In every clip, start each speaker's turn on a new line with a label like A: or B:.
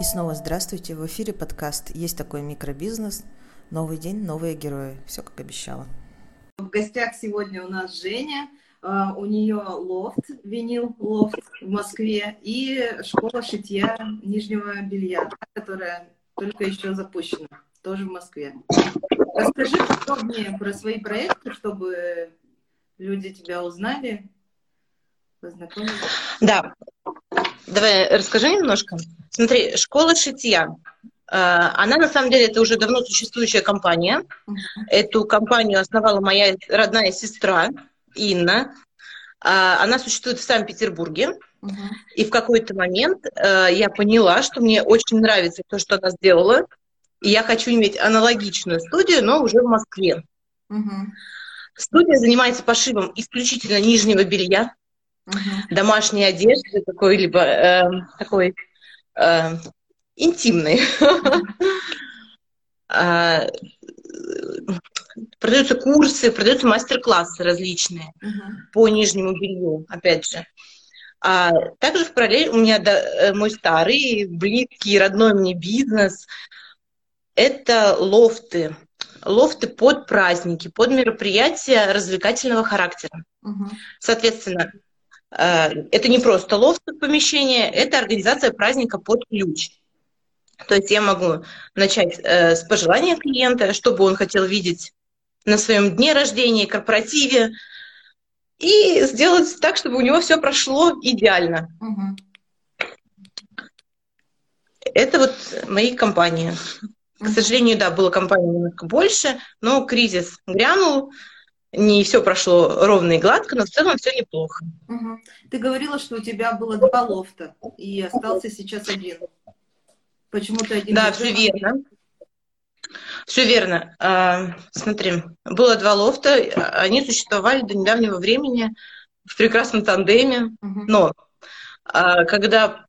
A: И снова здравствуйте. В эфире подкаст «Есть такой микробизнес». Новый день, новые герои. Все как обещала.
B: В гостях сегодня у нас Женя. А, у нее лофт, винил лофт в Москве и школа шитья нижнего белья, которая только еще запущена, тоже в Москве. Расскажи подробнее про свои проекты, чтобы люди тебя узнали,
C: познакомились. Да, давай расскажи немножко. Смотри, школа шитья. Э, она на самом деле это уже давно существующая компания. Эту компанию основала моя родная сестра Инна. Э, она существует в Санкт-Петербурге. И в какой-то момент э, я поняла, что мне очень нравится то, что она сделала. И я хочу иметь аналогичную студию, но уже в Москве. Студия занимается пошивом исключительно нижнего белья, домашней одежды, какой-либо э, такой э, интимной. А, продаются курсы, продаются мастер-классы различные по нижнему белью, опять же. А также в параллель у меня э, мой старый, близкий, родной мне бизнес – это лофты. Лофты под праздники, под мероприятия развлекательного характера. Угу. Соответственно, это не просто лофт помещение, это организация праздника под ключ. То есть я могу начать э, с пожелания клиента, что бы он хотел видеть на своем дне рождения, корпоративе, и сделать так, чтобы у него все прошло идеально. Угу. Это вот мои компании. К сожалению, да, было компаний немножко больше, но кризис грянул, не все прошло ровно и гладко, но в целом все неплохо.
B: Угу. Ты говорила, что у тебя было два лофта, и остался сейчас один. Почему ты один?
C: Да, все верно. Все верно. А, смотри, было два лофта, они существовали до недавнего времени в прекрасном тандеме, угу. но а, когда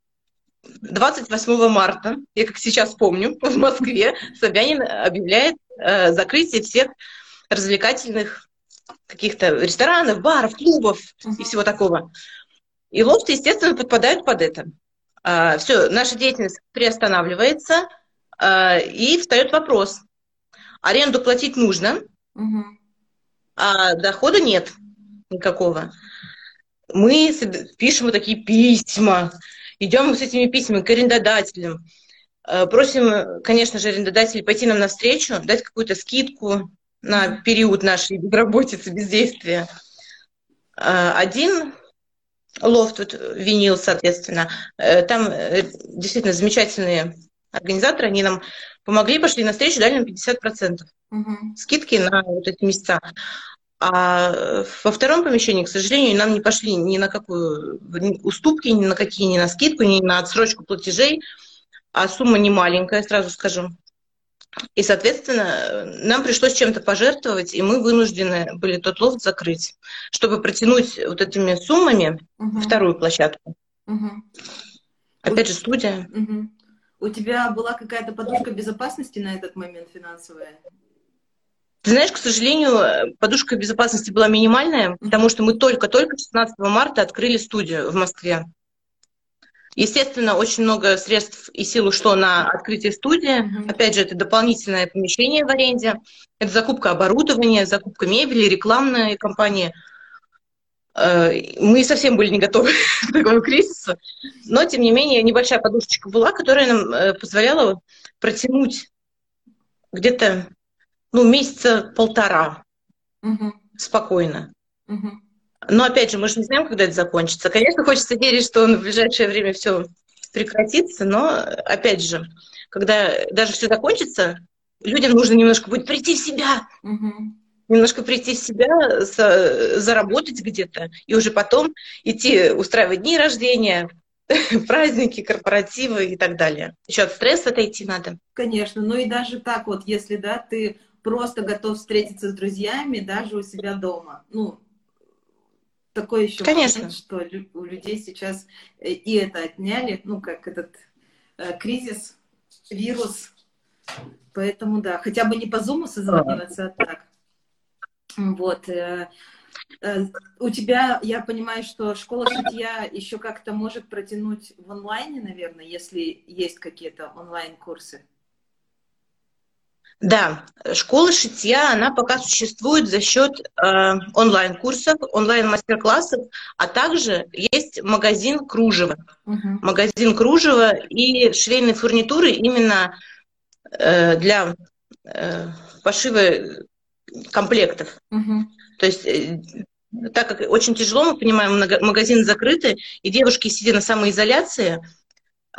C: 28 марта, я как сейчас помню, в Москве Собянин объявляет а, закрытие всех развлекательных каких-то ресторанов, баров, клубов uh-huh. и всего такого. И лофты, естественно, подпадают под это. А, все, наша деятельность приостанавливается, а, и встает вопрос. Аренду платить нужно, uh-huh. а дохода нет никакого. Мы пишем вот такие письма, идем с этими письмами к арендодателям, а, просим, конечно же, арендодателей пойти нам навстречу, дать какую-то скидку, на период нашей безработицы, бездействия. А, один лофт, вот, винил, соответственно, э, там э, действительно замечательные организаторы, они нам помогли, пошли навстречу, дали нам 50% угу. скидки на вот эти места. А во втором помещении, к сожалению, нам не пошли ни на какую уступки, ни на какие, ни на скидку, ни на отсрочку платежей, а сумма не маленькая, сразу скажу. И, соответственно, нам пришлось чем-то пожертвовать, и мы вынуждены были тот лофт закрыть, чтобы протянуть вот этими суммами угу. вторую площадку. Угу. Опять У... же, студия.
B: Угу. У тебя была какая-то подушка безопасности на этот момент финансовая?
C: Ты знаешь, к сожалению, подушка безопасности была минимальная, потому что мы только-только 16 марта открыли студию в Москве. Естественно, очень много средств и сил ушло на открытие студии. Mm-hmm. Опять же, это дополнительное помещение в аренде, это закупка оборудования, закупка мебели, рекламные кампании. Э, мы совсем были не готовы к такому кризису, но, тем не менее, небольшая подушечка была, которая нам э, позволяла протянуть где-то ну, месяца полтора угу. спокойно. Угу. Но опять же, мы же не знаем, когда это закончится. Конечно, хочется верить, что в ближайшее время все прекратится, но опять же, когда даже все закончится, людям нужно немножко будет прийти в себя. Угу. Немножко прийти в себя, заработать где-то, и уже потом идти устраивать дни рождения, праздники, корпоративы и так далее. Еще от стресса отойти надо.
B: Конечно, ну и даже так вот, если, да, ты просто готов встретиться с друзьями даже у себя дома. Ну, такой еще
C: Конечно.
B: момент, что у людей сейчас э, и это отняли, ну, как этот э, кризис, вирус. Поэтому, да, хотя бы не по зуму созваниваться, а так. Вот. Э, Э, у тебя, я понимаю, что школа шитья еще как-то может протянуть в онлайне, наверное, если есть какие-то онлайн-курсы.
C: Да, школа шитья, она пока существует за счет э, онлайн-курсов, онлайн-мастер-классов, а также есть магазин кружева. Uh-huh. Магазин кружева и швейной фурнитуры именно э, для э, пошива комплектов. Uh-huh. То есть э, так как очень тяжело, мы понимаем, магазины закрыты, и девушки, сидя на самоизоляции,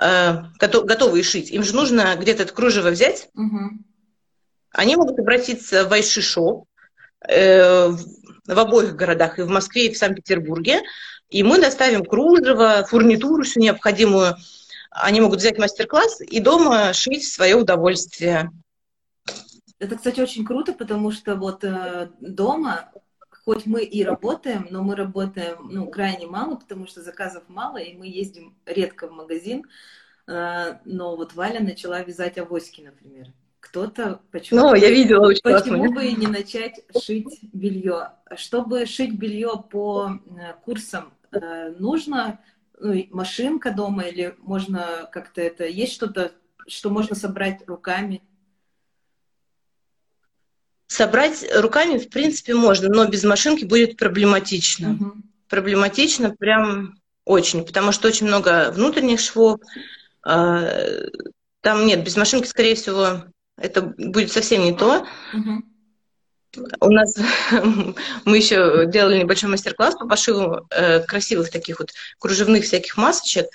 C: э, готовые шить, им же нужно где-то это кружево взять, uh-huh они могут обратиться в Айшишоп э, в обоих городах, и в Москве, и в Санкт-Петербурге, и мы доставим кружево, фурнитуру всю необходимую. Они могут взять мастер-класс и дома шить в свое удовольствие.
B: Это, кстати, очень круто, потому что вот э, дома, хоть мы и работаем, но мы работаем ну, крайне мало, потому что заказов мало, и мы ездим редко в магазин. Э, но вот Валя начала вязать авоськи, например кто-то почему
C: ну, я видела очень
B: почему бы не начать шить белье? Чтобы шить белье по э, курсам э, нужно ну, машинка дома или можно как-то это есть что-то что можно собрать руками?
C: Собрать руками в принципе можно но без машинки будет проблематично. Угу. проблематично прям очень потому что очень много внутренних швов э, там нет без машинки скорее всего это будет совсем не то. Угу. У нас мы еще делали небольшой мастер-класс по пошиву э, красивых таких вот кружевных всяких масочек,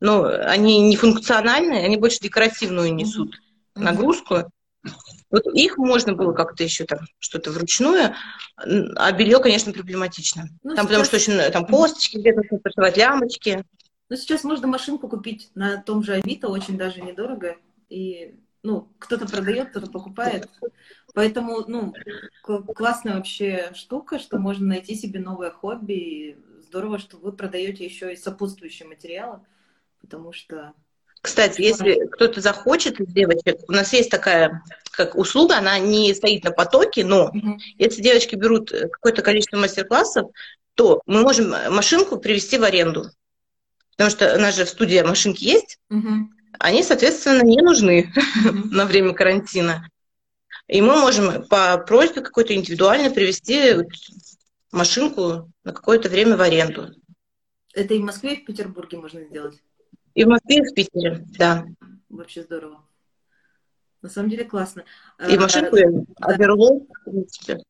C: но они не функциональные, они больше декоративную несут нагрузку. Вот их можно было как-то еще там что-то вручную, а белье, конечно, проблематично. Ну, там сейчас... потому что очень там посточки где-то пошивать, лямочки.
B: Ну, сейчас можно машинку купить на том же Авито, очень даже недорого, и ну, кто-то продает, кто-то покупает. Поэтому, ну, классная вообще штука, что можно найти себе новое хобби. И здорово, что вы продаете еще и сопутствующие материалы, потому что...
C: Кстати, если кто-то захочет из девочек, у нас есть такая как услуга, она не стоит на потоке, но угу. если девочки берут какое-то количество мастер-классов, то мы можем машинку привести в аренду. Потому что у нас же в студии машинки есть, угу они, соответственно, не нужны на время карантина. И мы можем по просьбе какой-то индивидуально привести машинку на какое-то время в аренду.
B: Это и в Москве, и в Петербурге можно сделать?
C: И в Москве, и в Питере, да.
B: Вообще здорово. На самом деле классно.
C: И машинку, а, оверлок, в
B: принципе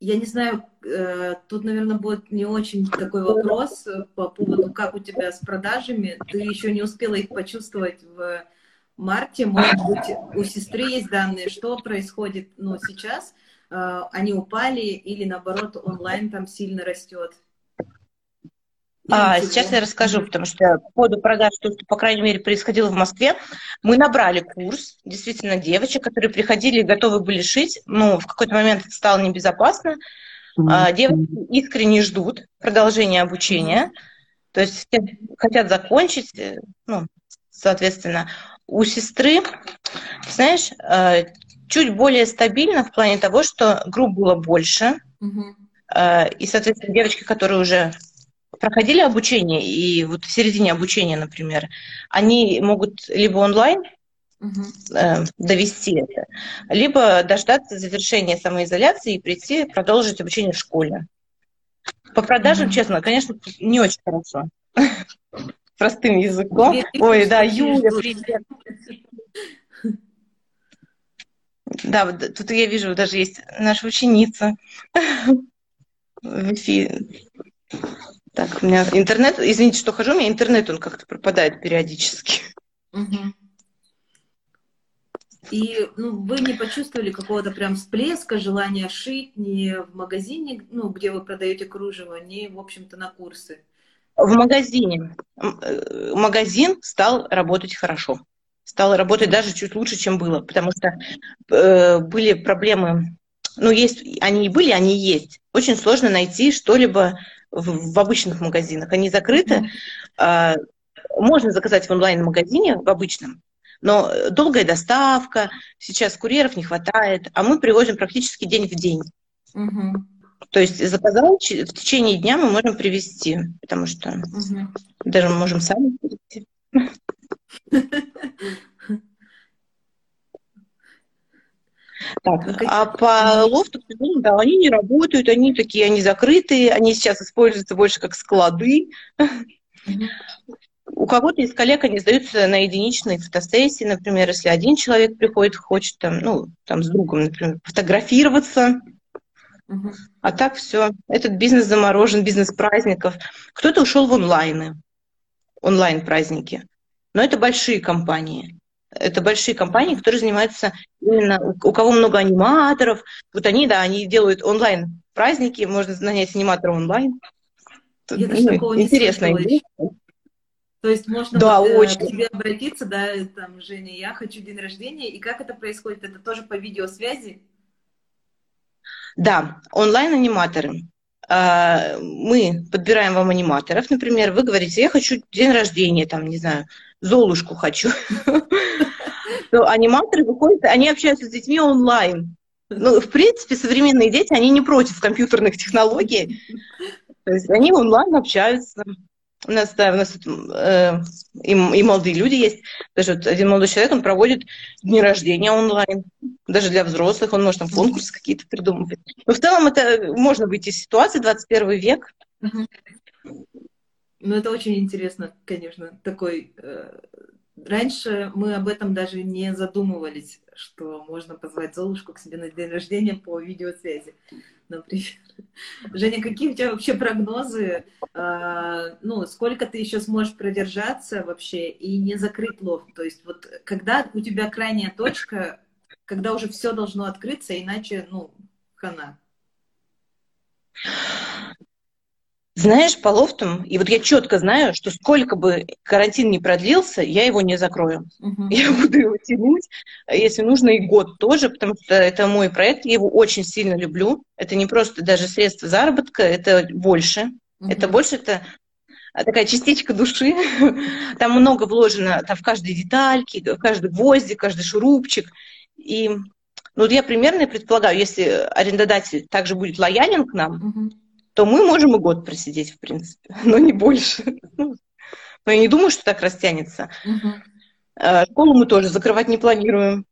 B: я не знаю, э, тут, наверное, будет не очень такой вопрос по поводу, как у тебя с продажами. Ты еще не успела их почувствовать в марте. Может быть, у сестры есть данные, что происходит ну, сейчас? Э, они упали или, наоборот, онлайн там сильно растет?
C: А, сейчас я расскажу, потому что по поводу продаж, то, что, по крайней мере, происходило в Москве, мы набрали курс, действительно, девочек, которые приходили и готовы были шить, но в какой-то момент это стало небезопасно. Mm-hmm. девочки искренне ждут продолжения обучения, то есть хотят закончить, э, ну, соответственно, у сестры, знаешь, э, чуть более стабильно в плане того, что групп было больше, mm-hmm. и, соответственно, девочки, которые уже проходили обучение, и вот в середине обучения, например, они могут либо онлайн угу. э, довести это, либо дождаться завершения самоизоляции и прийти продолжить обучение в школе. По продажам, угу. честно, конечно, не очень хорошо. Простым языком. Ой, да, Юля, привет. Да, тут я вижу, даже есть наша ученица в эфире. Так, у меня интернет, извините, что хожу, у меня интернет, он как-то пропадает периодически. Угу.
B: И ну, вы не почувствовали какого-то прям всплеска, желания шить ни в магазине, ну, где вы продаете кружево, ни, в общем-то, на курсы?
C: В магазине. Э, магазин стал работать хорошо. Стал работать даже чуть лучше, чем было, потому что э, были проблемы, ну, есть, они и были, они и есть. Очень сложно найти что-либо в, в обычных магазинах. Они закрыты. Mm-hmm. Можно заказать в онлайн-магазине, в обычном, но долгая доставка, сейчас курьеров не хватает, а мы привозим практически день в день.
B: Угу.
C: То есть заказал, в течение дня мы можем привезти, потому что угу. даже мы можем сами привезти. Так, а по лофту, да, они не работают, они такие, они закрытые, они сейчас используются больше как склады. У кого-то из коллег они сдаются на единичные фотосессии, например, если один человек приходит, хочет там, ну, там с другом, например, фотографироваться, а так все. Этот бизнес заморожен, бизнес праздников. Кто-то ушел в онлайны, онлайн-праздники. Но это большие компании. Это большие компании, которые занимаются именно, у кого много аниматоров. Вот они, да, они делают онлайн-праздники, можно нанять аниматора онлайн.
B: Я даже ну, такого интересно. Не То есть можно да, вот, э, очень. к тебе обратиться, да, там, Женя, я хочу день рождения, и как это происходит? Это тоже по видеосвязи?
C: Да, онлайн-аниматоры. А, мы подбираем вам аниматоров, например, вы говорите, я хочу день рождения, там, не знаю, Золушку хочу. То аниматоры выходят, они общаются с детьми онлайн. Ну, в принципе, современные дети, они не против компьютерных технологий. То есть они онлайн общаются. У нас, да, у нас э, и, и молодые люди есть. Даже вот один молодой человек, он проводит дни рождения онлайн. Даже для взрослых он может там конкурсы какие-то придумывать. Но в целом это можно выйти из ситуации, 21 век.
B: Ну, это очень интересно, конечно, такой... Э, раньше мы об этом даже не задумывались, что можно позвать Золушку к себе на день рождения по видеосвязи например. Женя, какие у тебя вообще прогнозы? А, ну, сколько ты еще сможешь продержаться вообще и не закрыть лофт? То есть вот когда у тебя крайняя точка, когда уже все должно открыться, иначе, ну, хана.
C: Знаешь, по лофтам, и вот я четко знаю, что сколько бы карантин не продлился, я его не закрою. Uh-huh. Я буду его тянуть, если нужно, и год тоже, потому что это мой проект, я его очень сильно люблю. Это не просто даже средство заработка, это больше. Uh-huh. Это больше, это такая частичка души. Там много вложено там, в каждой детальке, в каждый гвоздик, каждый шурупчик. И ну, вот я примерно предполагаю, если арендодатель также будет лоялен к нам, uh-huh то мы можем и год просидеть, в принципе, но не больше. Но я не думаю, что так растянется. Угу. Школу мы тоже закрывать не планируем.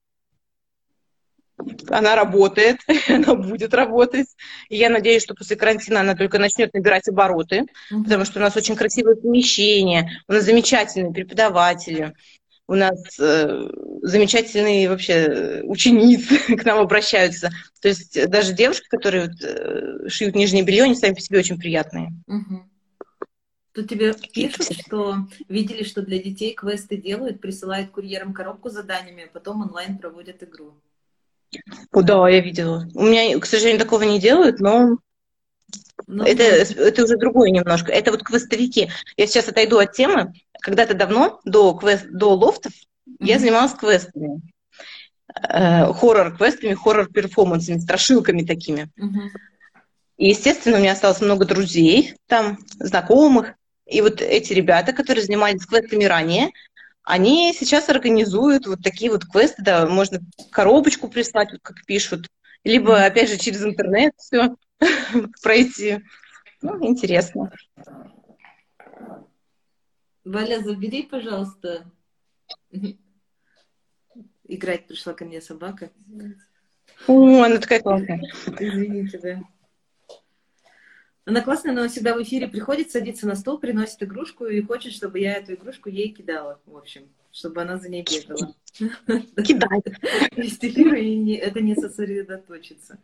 C: Она работает, она будет работать. И я надеюсь, что после карантина она только начнет набирать обороты, угу. потому что у нас очень красивое помещение, у нас замечательные преподаватели у нас э, замечательные вообще э, ученицы к нам обращаются. То есть даже девушки, которые вот, э, шьют нижнее белье, они сами по себе очень приятные.
B: Угу. Тут тебе пишут, что видели, что для детей квесты делают, присылают курьерам коробку с заданиями, а потом онлайн проводят игру.
C: О, да, я видела. У меня, к сожалению, такого не делают, но ну, это, это уже другое немножко. Это вот квестовики. Я сейчас отойду от темы. Когда-то давно, до, квест, до лофтов, mm-hmm. я занималась квестами. Э, хоррор-квестами, хоррор-перформансами, страшилками такими. Mm-hmm. И, естественно, у меня осталось много друзей, там, знакомых. И вот эти ребята, которые занимались квестами ранее, они сейчас организуют вот такие вот квесты, да, можно коробочку прислать, вот как пишут, либо, опять же, через интернет все. пройти. Ну, интересно.
B: Валя, забери, пожалуйста. Играть пришла ко мне собака.
C: О, она такая классная.
B: Извините, да. Она классная, но она всегда в эфире приходит, садится на стол, приносит игрушку и хочет, чтобы я эту игрушку ей кидала, в общем, чтобы она за ней бегала.
C: Кидай.
B: Эфира и это не сосредоточится.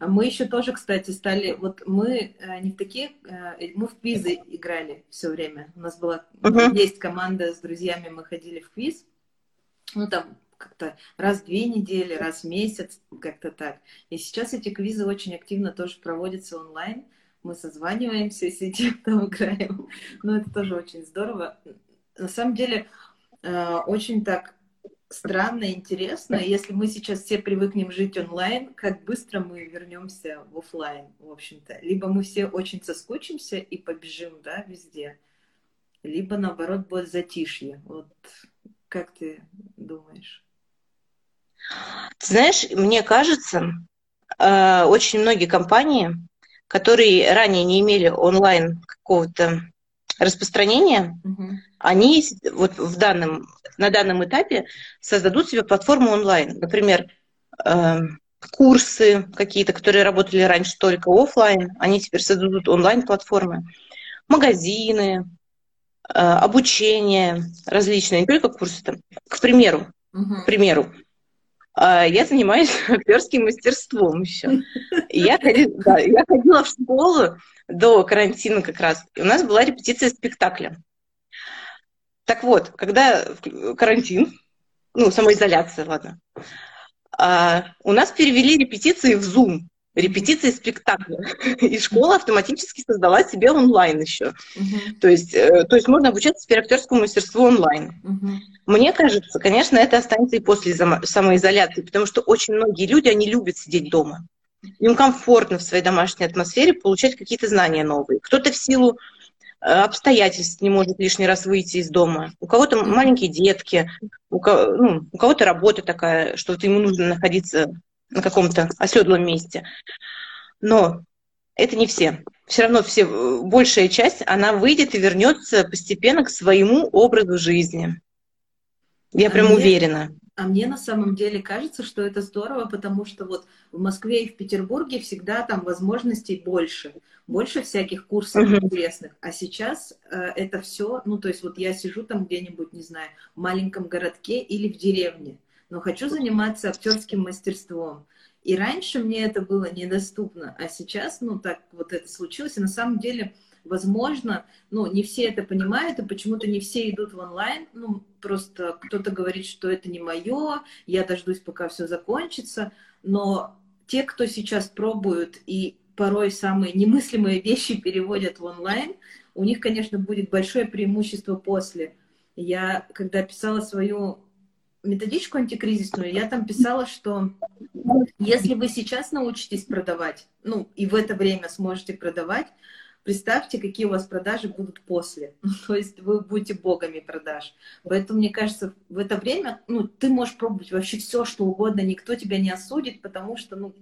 B: Мы еще тоже, кстати, стали, вот мы э, не в такие, э, мы в квизы играли все время. У нас была, uh-huh. есть команда с друзьями, мы ходили в квиз. Ну, там как-то раз в две недели, раз в месяц, как-то так. И сейчас эти квизы очень активно тоже проводятся онлайн. Мы созваниваемся, сидим там, играем. Ну, это тоже очень здорово. На самом деле, э, очень так странно интересно, если мы сейчас все привыкнем жить онлайн, как быстро мы вернемся в офлайн, в общем-то. Либо мы все очень соскучимся и побежим, да, везде, либо наоборот будет затишье. Вот как ты думаешь?
C: Ты знаешь, мне кажется, э, очень многие компании которые ранее не имели онлайн какого-то распространения, угу. Они вот в данном, на данном этапе создадут себе платформу онлайн. Например, э, курсы какие-то, которые работали раньше только офлайн, они теперь создадут онлайн-платформы, магазины, э, обучение различные, не только курсы там. К примеру, угу. к примеру, э, я занимаюсь актерским мастерством еще. Я, да, я ходила в школу до карантина как раз. И у нас была репетиция спектакля. Так вот, когда карантин, ну, самоизоляция, ладно, а, у нас перевели репетиции в Zoom, репетиции спектакля. И школа автоматически создала себе онлайн еще. Uh-huh. То, есть, э, то есть можно обучаться теперь актерскому мастерству онлайн. Uh-huh. Мне кажется, конечно, это останется и после самоизоляции, потому что очень многие люди, они любят сидеть дома. Им комфортно в своей домашней атмосфере получать какие-то знания новые. Кто-то в силу э, обстоятельств не может лишний раз выйти из дома. У кого-то маленькие детки, у, кого, ну, у кого-то работа такая, что вот ему нужно находиться на каком-то оседлом месте. Но это не все. Все равно все, э, большая часть, она выйдет и вернется постепенно к своему образу жизни. Я а прям мне, уверена.
B: А мне на самом деле кажется, что это здорово, потому что вот в Москве и в Петербурге всегда там возможностей больше, больше всяких курсов uh-huh. интересных. А сейчас э, это все, ну то есть вот я сижу там где-нибудь, не знаю, в маленьком городке или в деревне, но хочу заниматься актерским мастерством. И раньше мне это было недоступно, а сейчас, ну так вот это случилось. И на самом деле Возможно, ну, не все это понимают, и почему-то не все идут в онлайн. Ну, просто кто-то говорит, что это не мое, я дождусь, пока все закончится. Но те, кто сейчас пробуют и порой самые немыслимые вещи переводят в онлайн, у них, конечно, будет большое преимущество после. Я, когда писала свою методичку антикризисную, я там писала, что если вы сейчас научитесь продавать, ну, и в это время сможете продавать, представьте, какие у вас продажи будут после. То есть вы будете богами продаж. Поэтому, мне кажется, в это время ну, ты можешь пробовать вообще все, что угодно, никто тебя не осудит, потому что ну,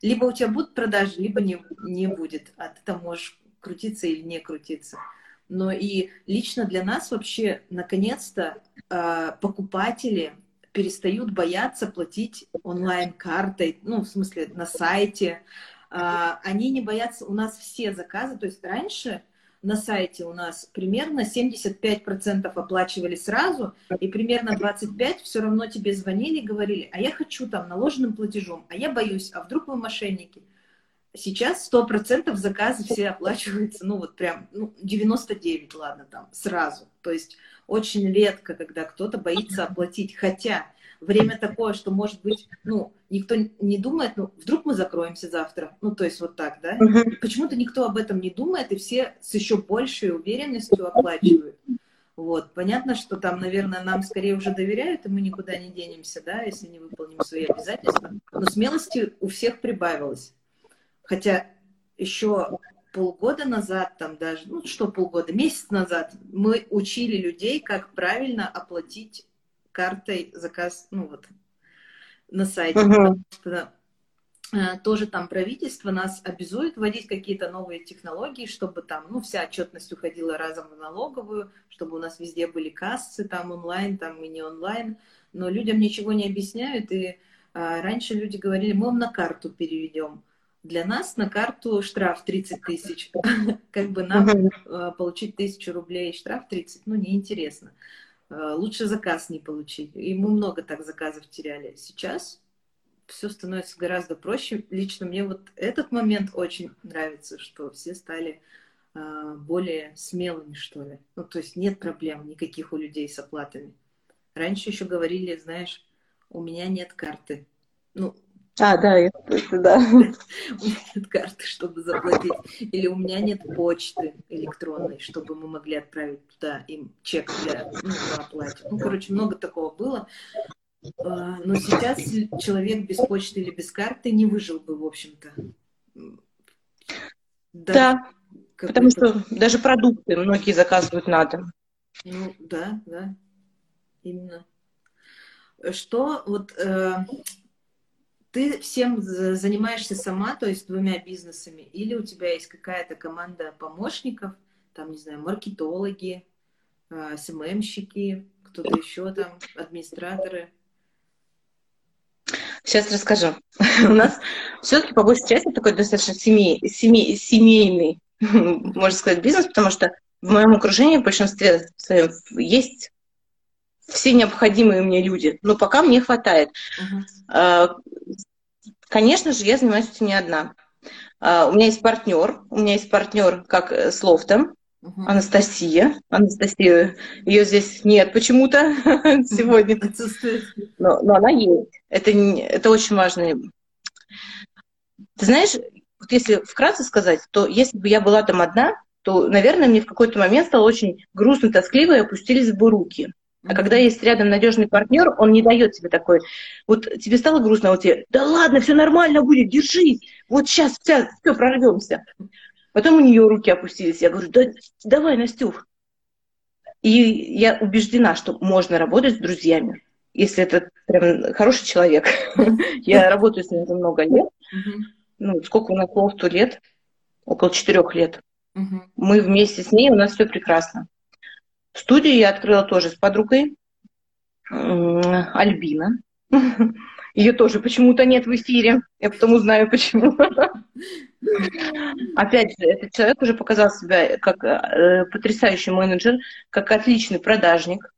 B: либо у тебя будут продажи, либо не, не будет. А ты там можешь крутиться или не крутиться. Но и лично для нас вообще, наконец-то, а, покупатели перестают бояться платить онлайн-картой, ну, в смысле, на сайте, они не боятся, у нас все заказы, то есть раньше на сайте у нас примерно 75% оплачивали сразу, и примерно 25% все равно тебе звонили и говорили, а я хочу там наложенным платежом, а я боюсь, а вдруг вы мошенники? Сейчас 100% заказы все оплачиваются, ну вот прям, ну 99, ладно, там, сразу. То есть очень редко, когда кто-то боится оплатить, хотя время такое, что, может быть, ну, никто не думает, ну, вдруг мы закроемся завтра, ну, то есть вот так, да? Uh-huh. Почему-то никто об этом не думает, и все с еще большей уверенностью оплачивают. Вот, понятно, что там, наверное, нам скорее уже доверяют, и мы никуда не денемся, да, если не выполним свои обязательства. Но смелости у всех прибавилось. Хотя еще полгода назад, там даже, ну что полгода, месяц назад, мы учили людей, как правильно оплатить картой заказ, ну вот, на сайте. Uh-huh. Потому что э, тоже там правительство нас обязует вводить какие-то новые технологии, чтобы там, ну, вся отчетность уходила разом в налоговую, чтобы у нас везде были кассы, там онлайн, там и не онлайн. Но людям ничего не объясняют, и а, раньше люди говорили, мы вам на карту переведем. Для нас на карту штраф 30 тысяч. Как бы нам э, получить тысячу рублей штраф 30, ну, неинтересно. Э, лучше заказ не получить. И мы много так заказов теряли. Сейчас все становится гораздо проще. Лично мне вот этот момент очень нравится, что все стали э, более смелыми, что ли. Ну, то есть нет проблем никаких у людей с оплатами. Раньше еще говорили, знаешь, у меня нет карты. Ну,
C: а, да, я слышу, да. У
B: меня нет карты, чтобы заплатить. Или у меня нет почты электронной, чтобы мы могли отправить туда им чек для ну, оплаты. Ну, короче, много такого было. А, но сейчас человек без почты или без карты не выжил бы, в общем-то.
C: Да, да потому что даже продукты многие заказывают на дом.
B: Ну, да, да, именно. Что вот... Э, ты всем занимаешься сама, то есть двумя бизнесами, или у тебя есть какая-то команда помощников, там, не знаю, маркетологи, а, СММщики, кто-то еще там, администраторы?
C: Сейчас расскажу. У нас все-таки по большей части такой достаточно семей, семей, семейный, можно сказать, бизнес, потому что в моем окружении в большинстве своем есть все необходимые мне люди, но пока мне хватает. Uh-huh. Конечно же, я занимаюсь этим не одна. А, у меня есть партнер, у меня есть партнер как э, с лофтом, uh-huh. Анастасия. Анастасия, ее здесь нет почему-то сегодня. Но, но она есть. Это, это очень важно. Ты знаешь, вот если вкратце сказать, то если бы я была там одна, то, наверное, мне в какой-то момент стало очень грустно, тоскливо, и опустились бы руки. А когда есть рядом надежный партнер, он не дает тебе такой, вот тебе стало грустно, а вот тебе, да ладно, все нормально будет, держись, вот сейчас все, все прорвемся. Потом у нее руки опустились, я говорю, да давай, Настюх. И я убеждена, что можно работать с друзьями, если это прям хороший человек. Я работаю с ним уже много лет. Ну, сколько у нас лофту лет? Около четырех лет. Мы вместе с ней, у нас все прекрасно. Студию я открыла тоже с подругой Альбина. Ее тоже почему-то нет в эфире. Я потом узнаю, почему. Опять же, этот человек уже показал себя как э, потрясающий менеджер, как отличный продажник,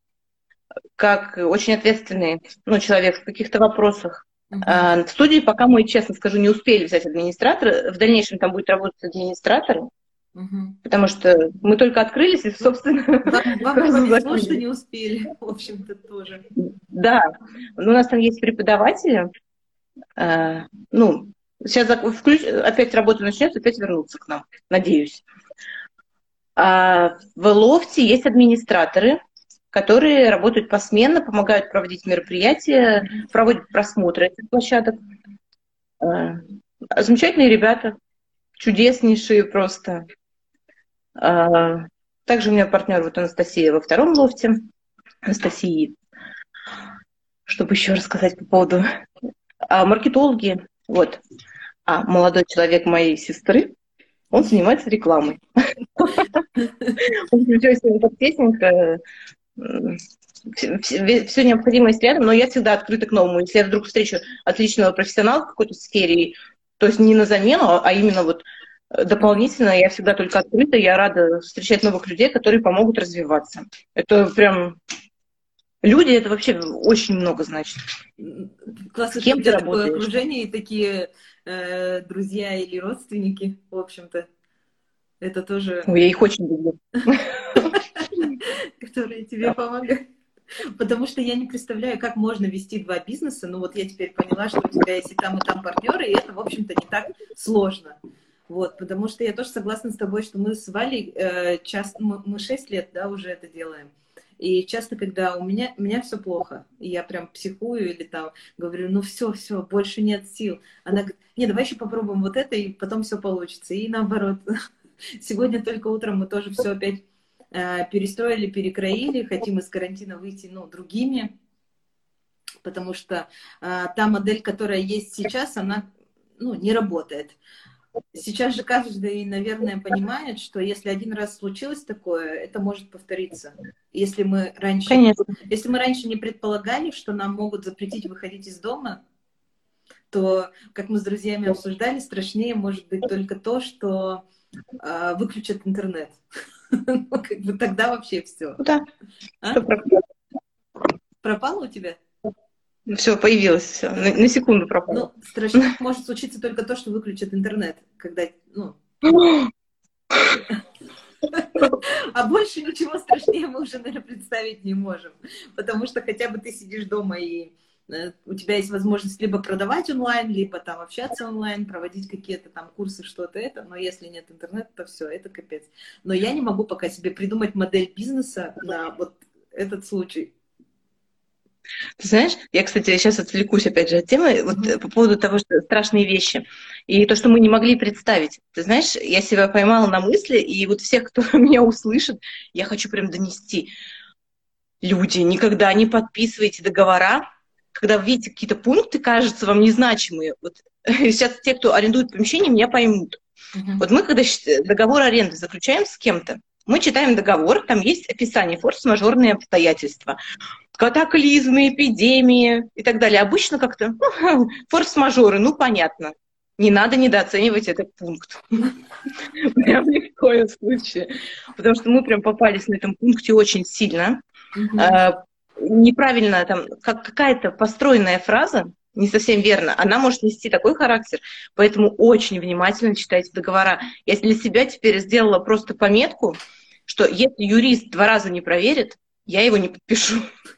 C: как очень ответственный ну, человек в каких-то вопросах. Uh-huh. В студии пока мы, честно скажу, не успели взять администратора. В дальнейшем там будет работать администратор. Угу. Потому что мы только открылись, и, собственно...
B: Вам, вам повезло, что не успели, в общем-то, тоже.
C: Да. Ну, у нас там есть преподаватели. Э, ну, сейчас включ... опять работа начнется, опять вернуться к нам, надеюсь. А в Лофте есть администраторы, которые работают посменно, помогают проводить мероприятия, проводят просмотры этих площадок. Э, замечательные ребята, чудеснейшие просто. А, также у меня партнер вот Анастасия во втором лофте. Анастасии. Чтобы еще рассказать по поводу а, маркетологи. Вот. А молодой человек моей сестры, он занимается рекламой. Тесненько, все необходимое есть рядом, но я всегда открыта к новому. Если я вдруг встречу отличного профессионала в какой-то сфере, то есть не на замену, а именно вот дополнительно я всегда только открыта, я рада встречать новых людей, которые помогут развиваться. Это прям люди, это вообще очень много значит.
B: Классно, кем ты работаешь? такое окружение и такие э, друзья или родственники, в общем-то. Это тоже...
C: Ой, я их очень люблю.
B: Которые тебе помогают. Потому что я не представляю, как можно вести два бизнеса. Ну вот я теперь поняла, что у тебя есть и там, и там партнеры, и это, в общем-то, не так сложно. Вот, потому что я тоже согласна с тобой, что мы с Валей э, часто, мы, 6 лет, да, уже это делаем. И часто, когда у меня, у меня все плохо, и я прям психую или там говорю, ну все, все, больше нет сил. Она говорит, не, давай еще попробуем вот это, и потом все получится. И наоборот, сегодня только утром мы тоже все опять э, перестроили, перекроили, хотим из карантина выйти, ну, другими, потому что э, та модель, которая есть сейчас, она, ну, не работает. Сейчас же каждый, наверное, понимает, что если один раз случилось такое, это может повториться. Если мы раньше, Конечно. если мы раньше не предполагали, что нам могут запретить выходить из дома, то, как мы с друзьями обсуждали, страшнее может быть только то, что э, выключат интернет. ну, как бы тогда вообще все.
C: Да. А?
B: Пропало у тебя?
C: Все, появилось, все. На, на секунду пропало.
B: Ну, страшно может случиться только то, что выключат интернет, когда, ну... А больше ничего страшнее мы уже, наверное, представить не можем. Потому что хотя бы ты сидишь дома и э, у тебя есть возможность либо продавать онлайн, либо там общаться онлайн, проводить какие-то там курсы, что-то это, но если нет интернета, то все, это капец. Но я не могу пока себе придумать модель бизнеса на вот этот случай.
C: Ты знаешь, я, кстати, сейчас отвлекусь опять же от темы вот, mm-hmm. по поводу того, что страшные вещи. И то, что мы не могли представить. Ты знаешь, я себя поймала на мысли, и вот всех, кто меня услышит, я хочу прям донести. Люди, никогда не подписывайте договора, когда вы видите какие-то пункты, кажутся вам незначимые. Вот сейчас те, кто арендует помещение, меня поймут. Uh-huh. Вот мы, когда договор аренды заключаем с кем-то, мы читаем договор, там есть описание форс-мажорные обстоятельства, катаклизмы, эпидемии и так далее. Обычно как-то ну, форс-мажоры, ну понятно. Не надо недооценивать этот пункт. Прям ни в коем случае. Потому что мы прям попались на этом пункте очень сильно. А, неправильно там, как какая-то построенная фраза, не совсем верно, она может нести такой характер, поэтому очень внимательно читайте договора. Я для себя теперь сделала просто пометку, что если юрист два раза не проверит, я его не подпишу.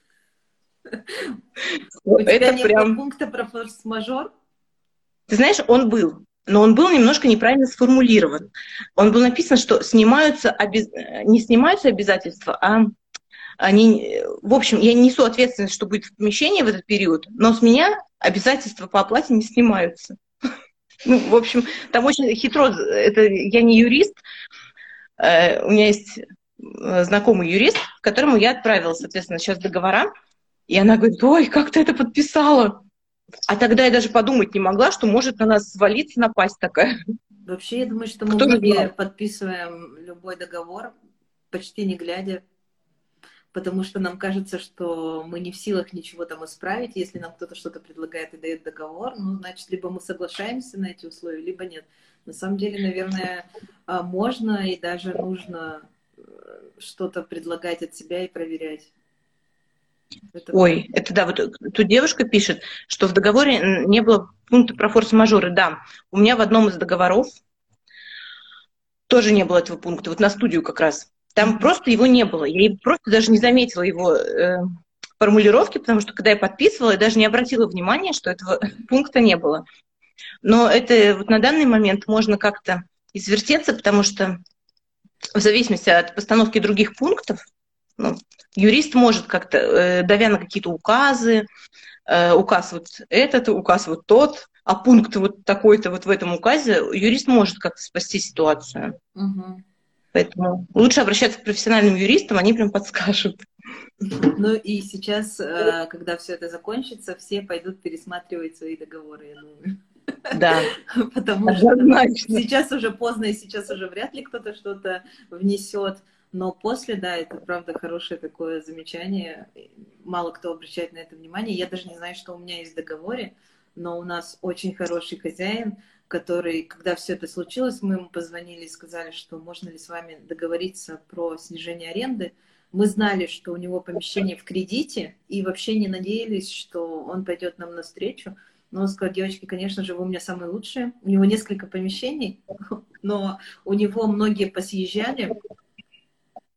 B: У тебя нет прям... пункта про форс-мажор?
C: Ты знаешь, он был, но он был немножко неправильно сформулирован. Он был написан, что снимаются обез... не снимаются обязательства, а они, в общем, я несу ответственность, что будет в помещении в этот период, но с меня обязательства по оплате не снимаются. Ну, в общем, там очень хитро, это я не юрист, э, у меня есть э, знакомый юрист, которому я отправила, соответственно, сейчас договора, и она говорит, ой, как ты это подписала? А тогда я даже подумать не могла, что может на нас свалиться, напасть такая.
B: Вообще, я думаю, что мы Кто многие подписываем любой договор, почти не глядя, потому что нам кажется, что мы не в силах ничего там исправить. Если нам кто-то что-то предлагает и дает договор, ну, значит, либо мы соглашаемся на эти условия, либо нет. На самом деле, наверное, а, можно и даже нужно э, что-то предлагать от себя и проверять.
C: Это Ой, это да, вот тут девушка пишет, что в договоре не было пункта про форс-мажоры. Да, у меня в одном из договоров тоже не было этого пункта, вот на студию как раз. Там просто его не было. Я просто даже не заметила его э, формулировки, потому что когда я подписывала, я даже не обратила внимания, что этого пункта не было. Но это вот на данный момент можно как-то извертеться, потому что в зависимости от постановки других пунктов, юрист может как-то, э, давя на какие-то указы, э, указ вот этот, указ вот тот, а пункт вот такой-то вот в этом указе, юрист может как-то спасти ситуацию. Угу. Поэтому лучше обращаться к профессиональным юристам, они прям подскажут.
B: Ну и сейчас, э, когда все это закончится, все пойдут пересматривать свои договоры, я думаю.
C: Да.
B: Потому что сейчас уже поздно, и сейчас уже вряд ли кто-то что-то внесет. Но после, да, это правда хорошее такое замечание. Мало кто обращает на это внимание. Я даже не знаю, что у меня есть в договоре, но у нас очень хороший хозяин, который, когда все это случилось, мы ему позвонили и сказали, что можно ли с вами договориться про снижение аренды. Мы знали, что у него помещение в кредите, и вообще не надеялись, что он пойдет нам навстречу. Но он сказал, девочки, конечно же, вы у меня самые лучшие. У него несколько помещений, но у него многие посъезжали,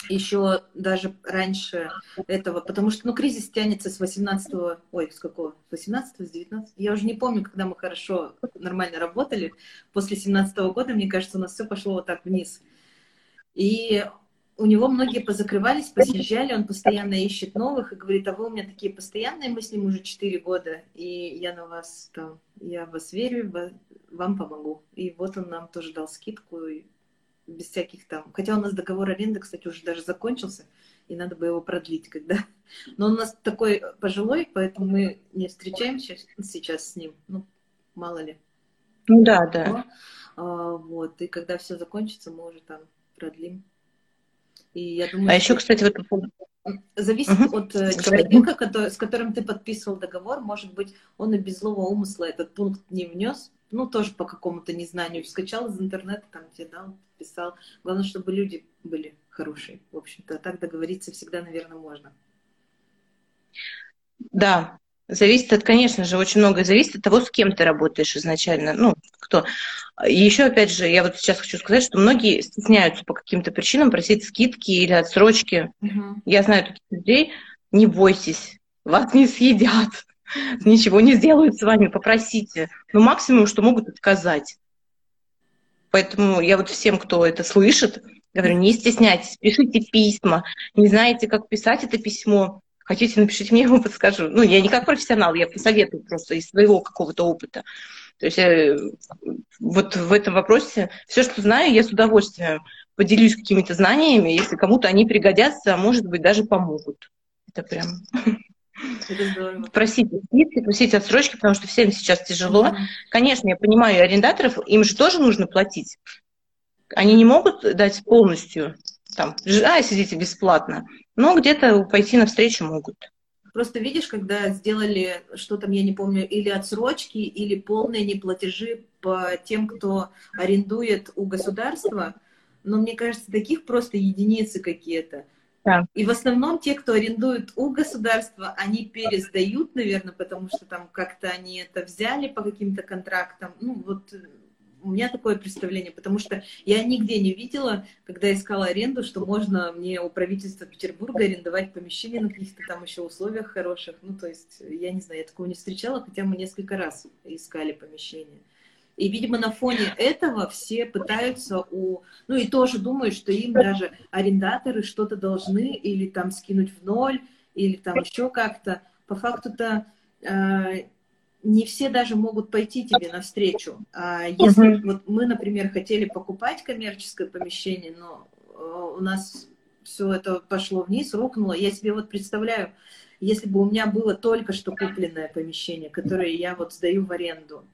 B: еще даже раньше этого, потому что, ну, кризис тянется с 18 ой, с какого, с 18 с 19 я уже не помню, когда мы хорошо, нормально работали, после 17 -го года, мне кажется, у нас все пошло вот так вниз. И у него многие позакрывались, посъезжали, он постоянно ищет новых и говорит, а вы у меня такие постоянные, мы с ним уже 4 года, и я на вас там, я вас верю, вам помогу. И вот он нам тоже дал скидку, без всяких там... Хотя у нас договор аренды, кстати, уже даже закончился, и надо бы его продлить когда. Но он у нас такой пожилой, поэтому мы не встречаемся сейчас с ним. Ну, мало ли.
C: Ну да, да.
B: А, вот, и когда все закончится, мы уже там продлим.
C: И я думаю, а еще, кстати, вот
B: Зависит угу. от э, человека, который, с которым ты подписывал договор. Может быть, он и без злого умысла этот пункт не внес, ну, тоже по какому-то незнанию. Скачал из интернета, там тебе дал, писал. Главное, чтобы люди были хорошие, в общем-то. Так договориться всегда, наверное, можно.
C: Да, зависит от, конечно же, очень многое зависит от того, с кем ты работаешь изначально. Ну, кто. Еще, опять же, я вот сейчас хочу сказать, что многие стесняются по каким-то причинам просить скидки или отсрочки. Угу. Я знаю таких людей. Не бойтесь, вас не съедят ничего не сделают с вами, попросите. Но ну, максимум, что могут отказать. Поэтому я вот всем, кто это слышит, говорю, не стесняйтесь, пишите письма. Не знаете, как писать это письмо, хотите, напишите мне, я вам подскажу. Ну, я не как профессионал, я посоветую просто из своего какого-то опыта. То есть я, вот в этом вопросе все, что знаю, я с удовольствием поделюсь какими-то знаниями, если кому-то они пригодятся, а может быть, даже помогут. Это прям Просить скидки, просить отсрочки, потому что всем сейчас тяжело. Mm-hmm. Конечно, я понимаю арендаторов, им же тоже нужно платить. Они не могут дать полностью, там, а, сидите бесплатно, но где-то пойти навстречу могут.
B: Просто видишь, когда сделали, что там, я не помню, или отсрочки, или полные неплатежи по тем, кто арендует у государства, но мне кажется, таких просто единицы какие-то. Да. И в основном те, кто арендует у государства, они пересдают, наверное, потому что там как-то они это взяли по каким-то контрактам. Ну, вот у меня такое представление, потому что я нигде не видела, когда искала аренду, что можно мне у правительства Петербурга арендовать помещение на каких-то там еще условиях хороших. Ну, то есть, я не знаю, я такого не встречала, хотя мы несколько раз искали помещение. И, видимо, на фоне этого все пытаются у... Ну, и тоже думают, что им даже арендаторы что-то должны или там скинуть в ноль, или там еще как-то. По факту-то э, не все даже могут пойти тебе навстречу. А если uh-huh. вот мы, например, хотели покупать коммерческое помещение, но э, у нас все это пошло вниз, рухнуло, я себе вот представляю, если бы у меня было только что купленное помещение, которое я вот сдаю в аренду,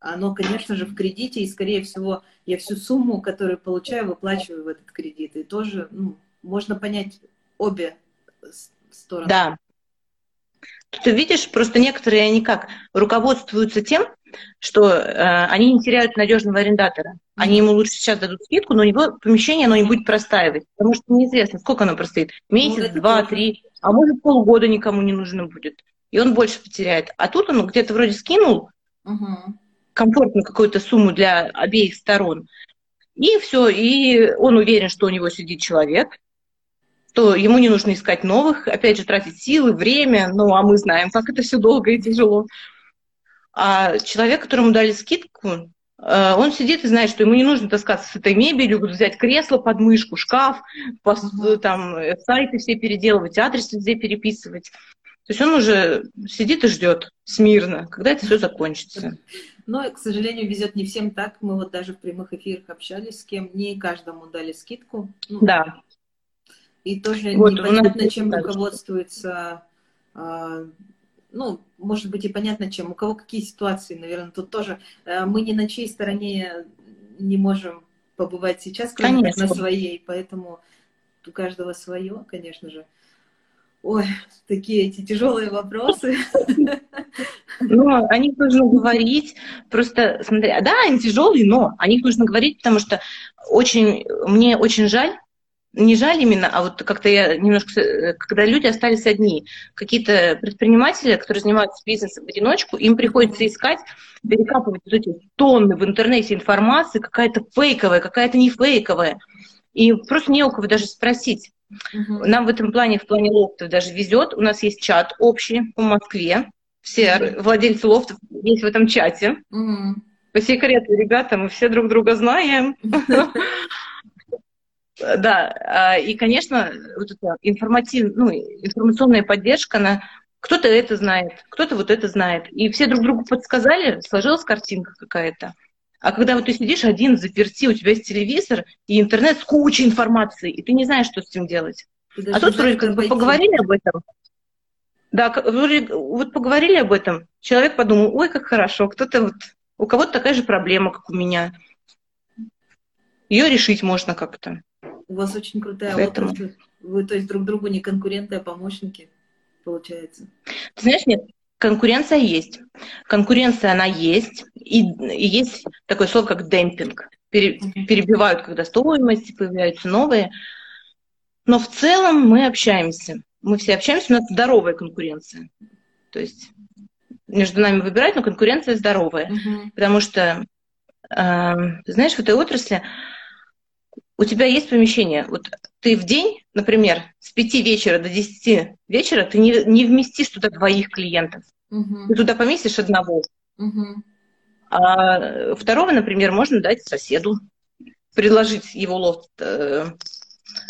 B: оно, конечно же, в кредите, и, скорее всего, я всю сумму, которую получаю, выплачиваю в этот кредит. И тоже ну, можно понять обе стороны.
C: Да, ты видишь, просто некоторые, они как, руководствуются тем, что э, они не теряют надежного арендатора. Они ему лучше сейчас дадут скидку, но у него помещение оно не будет простаивать, потому что неизвестно, сколько оно простоит. Месяц, ну, два, три, а может полгода никому не нужно будет. И он больше потеряет. А тут он где-то вроде скинул угу. комфортную какую-то сумму для обеих сторон. И все, и он уверен, что у него сидит человек, то ему не нужно искать новых, опять же, тратить силы, время, ну, а мы знаем, как это все долго и тяжело. А человек, которому дали скидку, э, он сидит и знает, что ему не нужно таскаться с этой мебелью, взять кресло под мышку, шкаф, там, э, сайты все переделывать, адрес везде переписывать. То есть он уже сидит и ждет смирно, когда это все закончится.
B: Но, к сожалению, везет не всем так. Мы вот даже в прямых эфирах общались с кем, не каждому дали скидку.
C: Ну, да.
B: И тоже вот, непонятно, чем так. руководствуется, а, ну, может быть, и понятно, чем. У кого какие ситуации, наверное, тут тоже. А, мы ни на чьей стороне не можем побывать сейчас, кроме конечно. как на своей, поэтому у каждого свое, конечно же. Ой, такие эти тяжелые вопросы.
C: Ну, о них нужно говорить. Просто, смотри, да, они тяжелые, но о них нужно говорить, потому что очень, мне очень жаль, не жаль именно, а вот как-то я немножко, э, когда люди остались одни, какие-то предприниматели, которые занимаются бизнесом в одиночку, им приходится искать, перекапывать вот эти тонны в интернете информации, какая-то фейковая, какая-то не фейковая. И просто не у кого даже спросить. Угу. Нам в этом плане, в плане лофтов даже везет. У нас есть чат общий по Москве. Все угу. владельцы лофтов есть в этом чате. Угу. По секрету, ребята, мы все друг друга знаем. Да, а, и, конечно, вот эта информатив, ну, информационная поддержка, она кто-то это знает, кто-то вот это знает. И все друг другу подсказали, сложилась картинка какая-то. А когда вот ты сидишь один заперти, у тебя есть телевизор и интернет с кучей информации, и ты не знаешь, что с этим делать. А тут вроде как бы поговорили об этом. Да, вроде, вот поговорили об этом, человек подумал, ой, как хорошо, кто-то вот, у кого-то такая же проблема, как у меня. Ее решить можно как-то.
B: У вас очень крутая Поэтому... отрасль. Вы, то есть, друг другу не конкуренты, а помощники, получается.
C: Ты знаешь, нет, конкуренция есть. Конкуренция, она есть. И, и есть такое слово, как демпинг. Пере, перебивают, когда стоимости появляются новые. Но в целом мы общаемся. Мы все общаемся, у нас здоровая конкуренция. То есть между нами выбирать, но конкуренция здоровая. Uh-huh. Потому что, э, знаешь, в этой отрасли у тебя есть помещение, вот ты в день, например, с 5 вечера до 10 вечера ты не, не вместишь туда двоих клиентов. Угу. Ты туда поместишь одного. Угу. А второго, например, можно дать соседу, предложить его лофт э,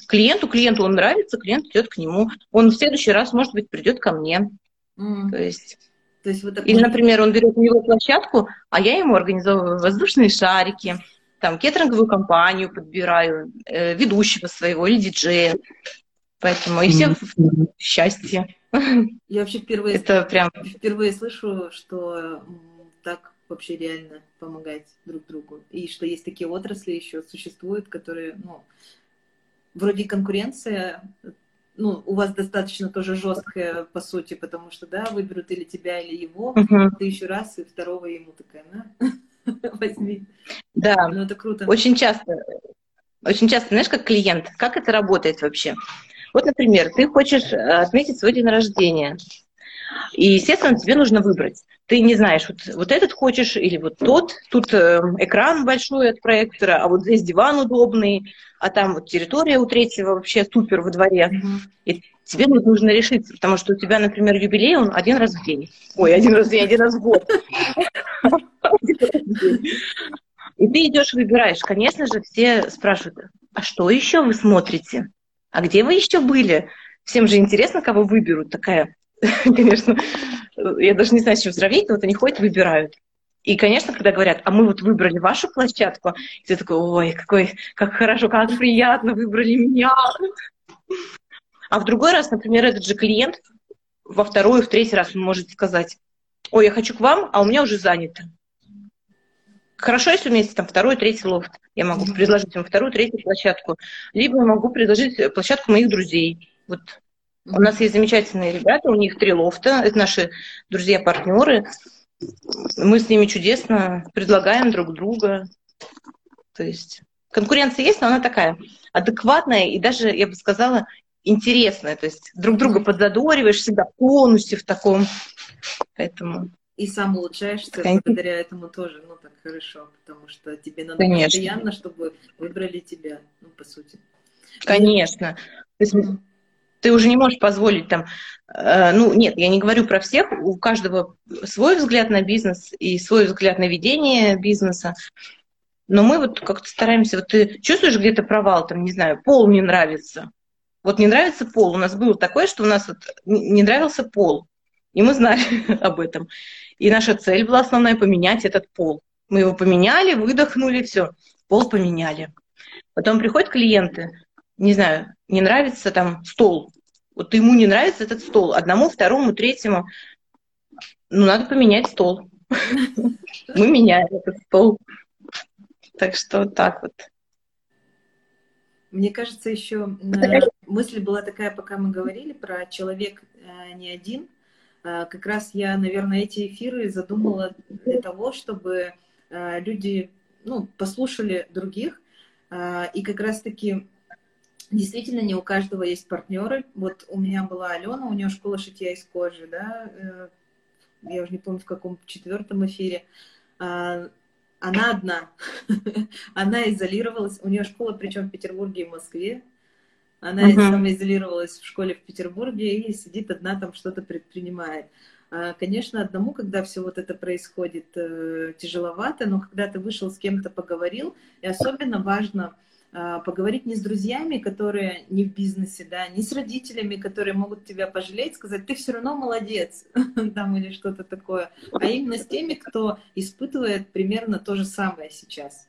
C: клиенту. Клиенту он нравится, клиент идет к нему. Он в следующий раз, может быть, придет ко мне. Mm. То есть то есть вот такой... Или, например, он берет у него площадку, а я ему организовываю воздушные шарики, там кеттеринговую компанию подбираю, э, ведущего своего или диджея. Поэтому и всем mm-hmm. счастье.
B: Я вообще впервые,
C: Это прям...
B: впервые слышу, что так вообще реально помогать друг другу. И что есть такие отрасли еще существуют, которые, ну, вроде конкуренция, ну, у вас достаточно тоже жесткая, по сути, потому что, да, выберут или тебя, или его, uh-huh. ты еще раз, и второго ему такая, на, возьми.
C: Да, ну, это круто. Очень часто, очень часто, знаешь, как клиент, как это работает вообще? Вот, например, ты хочешь э, отметить свой день рождения, и, естественно, тебе нужно выбрать. Ты не знаешь, вот, вот этот хочешь или вот тот. Тут э, экран большой от проектора, а вот здесь диван удобный, а там вот территория у третьего вообще супер во дворе. Mm-hmm. И тебе нужно решиться, потому что у тебя, например, юбилей, он один раз в день. Ой, один раз в день, один раз в год. И ты идешь выбираешь. Конечно же, все спрашивают, а что еще вы смотрите? А где вы еще были? Всем же интересно, кого выберут. Такая, конечно, я даже не знаю, с чем сравнить, но вот они ходят, выбирают. И, конечно, когда говорят, а мы вот выбрали вашу площадку, ты такой, ой, какой, как хорошо, как приятно, выбрали меня. А в другой раз, например, этот же клиент во второй, в третий раз он может сказать, ой, я хочу к вам, а у меня уже занято. Хорошо, если у меня есть там второй, третий лофт. Я могу mm-hmm. предложить им вторую, третью площадку. Либо я могу предложить площадку моих друзей. Вот mm-hmm. у нас есть замечательные ребята, у них три лофта. Это наши друзья-партнеры. Мы с ними чудесно предлагаем друг друга. То есть конкуренция есть, но она такая адекватная и даже, я бы сказала, интересная. То есть друг друга подзадориваешь всегда в конусе в таком. Поэтому
B: и сам улучшаешься Конечно. благодаря этому тоже, ну, так хорошо, потому что тебе надо Конечно. постоянно, чтобы выбрали тебя, ну, по сути.
C: Конечно. То есть. Ты уже не можешь позволить там, э, ну, нет, я не говорю про всех, у каждого свой взгляд на бизнес и свой взгляд на ведение бизнеса, но мы вот как-то стараемся, вот ты чувствуешь где-то провал, там, не знаю, пол не нравится, вот не нравится пол. У нас было такое, что у нас вот не нравился пол. И мы знали об этом. И наша цель была основная поменять этот пол. Мы его поменяли, выдохнули, все, пол поменяли. Потом приходят клиенты, не знаю, не нравится там стол. Вот ему не нравится этот стол. Одному, второму, третьему. Ну, надо поменять стол. Мы меняем этот стол. Так что так вот.
B: Мне кажется, еще мысль была такая, пока мы говорили про человек э, не один, как раз я, наверное, эти эфиры задумала для того, чтобы а, люди ну, послушали других. А, и как раз-таки действительно не у каждого есть партнеры. Вот у меня была Алена, у нее школа шитья из кожи, да, э, я уже не помню, в каком четвертом эфире. Она одна. Она изолировалась. У нее школа, причем в Петербурге и Москве. Она uh-huh. самоизолировалась в школе в Петербурге и сидит одна там что-то предпринимает. А, конечно, одному, когда все вот это происходит, э, тяжеловато, но когда ты вышел с кем-то поговорил, и особенно важно а, поговорить не с друзьями, которые не в бизнесе, да, не с родителями, которые могут тебя пожалеть, сказать, ты все равно молодец, там или что-то такое, а именно с теми, кто испытывает примерно то же самое сейчас.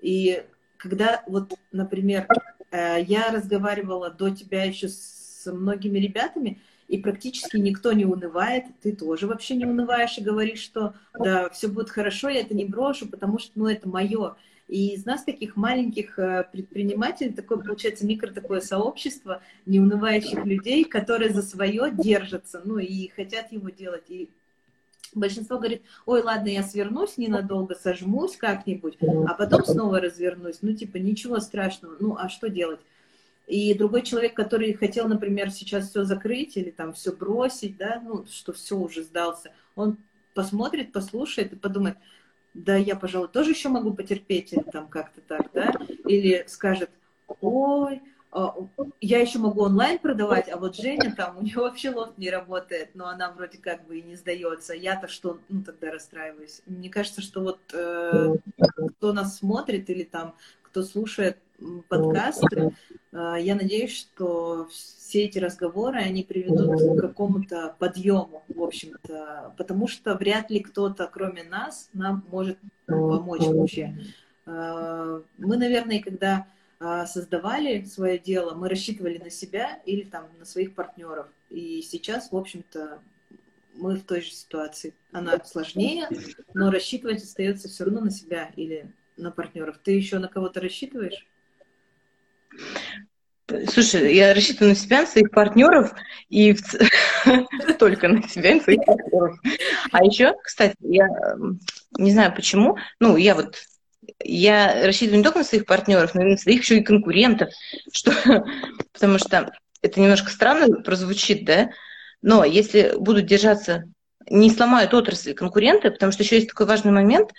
B: И когда вот, например, я разговаривала до тебя еще с многими ребятами, и практически никто не унывает, ты тоже вообще не унываешь и говоришь, что да, все будет хорошо, я это не брошу, потому что, ну, это мое. И из нас таких маленьких э, предпринимателей, такое, получается, микро такое сообщество неунывающих людей, которые за свое держатся, ну, и хотят его делать. И Большинство говорит, ой, ладно, я свернусь ненадолго, сожмусь как-нибудь, а потом снова развернусь. Ну, типа, ничего страшного. Ну, а что делать? И другой человек, который хотел, например, сейчас все закрыть или там все бросить, да, ну, что все уже сдался, он посмотрит, послушает и подумает, да, я, пожалуй, тоже еще могу потерпеть или там как-то так, да, или скажет, ой, я еще могу онлайн продавать, а вот Женя там, у нее вообще лофт не работает, но она вроде как бы и не сдается. Я-то что, ну тогда расстраиваюсь. Мне кажется, что вот э, кто нас смотрит или там кто слушает подкасты, э, я надеюсь, что все эти разговоры, они приведут к какому-то подъему, в общем-то, потому что вряд ли кто-то, кроме нас, нам может помочь вообще. Э, мы, наверное, когда а, создавали свое дело, мы рассчитывали на себя или там на своих партнеров. И сейчас, в общем-то, мы в той же ситуации. Она сложнее, но рассчитывать остается все равно на себя или на партнеров. Ты еще на кого-то рассчитываешь?
C: Слушай, я рассчитываю на себя, на своих партнеров и только на себя, на своих партнеров. А еще, кстати, я не знаю почему, ну, я вот я рассчитываю не только на своих партнеров, но и на своих еще и конкурентов, что, потому что это немножко странно прозвучит, да, но если будут держаться, не сломают отрасль конкуренты, потому что еще есть такой важный момент,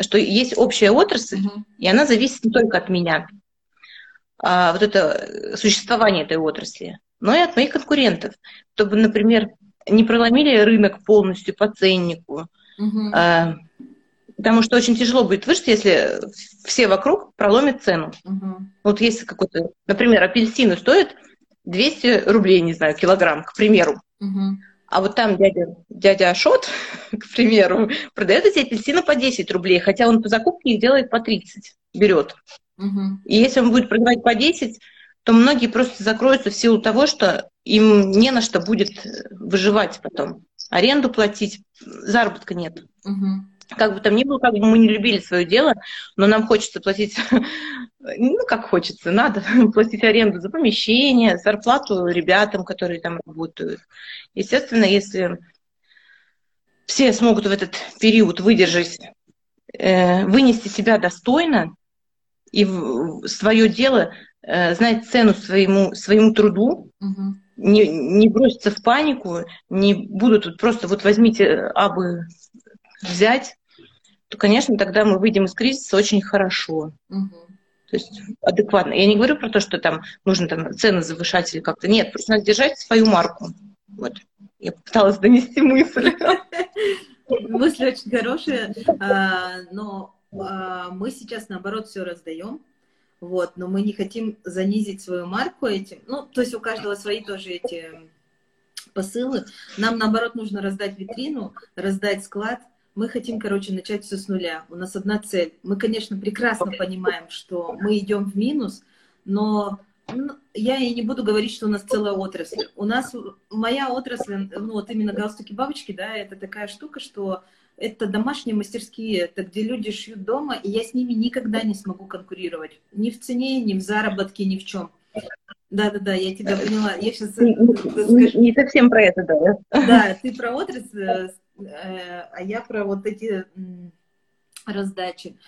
C: что есть общая отрасль, mm-hmm. и она зависит не только от меня, а, вот это существование этой отрасли, но и от моих конкурентов, чтобы, например, не проломили рынок полностью по ценнику, mm-hmm. а, потому что очень тяжело будет выжить, если все вокруг проломят цену. Mm-hmm. Вот если какой-то, например, апельсины стоят 200 рублей, не знаю, килограмм, к примеру. Угу. А вот там дядя, дядя Ашот, к примеру, продает эти апельсины по 10 рублей, хотя он по закупке их делает по 30, берет. Угу. И если он будет продавать по 10, то многие просто закроются в силу того, что им не на что будет выживать потом. Аренду платить, заработка нет. Угу как бы там ни было, как бы мы не любили свое дело, но нам хочется платить, ну, как хочется, надо платить аренду за помещение, зарплату ребятам, которые там работают. Естественно, если все смогут в этот период выдержать, э, вынести себя достойно и свое дело, э, знать цену своему, своему труду, угу. не, не броситься в панику, не будут просто вот возьмите абы взять, то, конечно, тогда мы выйдем из кризиса очень хорошо. Угу. То есть адекватно. Я не говорю про то, что там нужно там цены завышать или как-то. Нет, просто надо держать свою марку. Вот. Я попыталась донести мысль.
B: Мысль очень хорошая, а, но а, мы сейчас, наоборот, все раздаем. Вот, но мы не хотим занизить свою марку этим. Ну, то есть у каждого свои тоже эти посылы. Нам, наоборот, нужно раздать витрину, раздать склад, мы хотим, короче, начать все с нуля. У нас одна цель. Мы, конечно, прекрасно понимаем, что мы идем в минус, но я и не буду говорить, что у нас целая отрасль. У нас моя отрасль, ну вот именно галстуки-бабочки, да, это такая штука, что это домашние мастерские, это где люди шьют дома, и я с ними никогда не смогу конкурировать. Ни в цене, ни в заработке, ни в чем. Да-да-да, я тебя поняла. Я сейчас... Не,
C: не, совсем про это, да.
B: Да, ты про отрасль Э, а я про вот эти раздачи.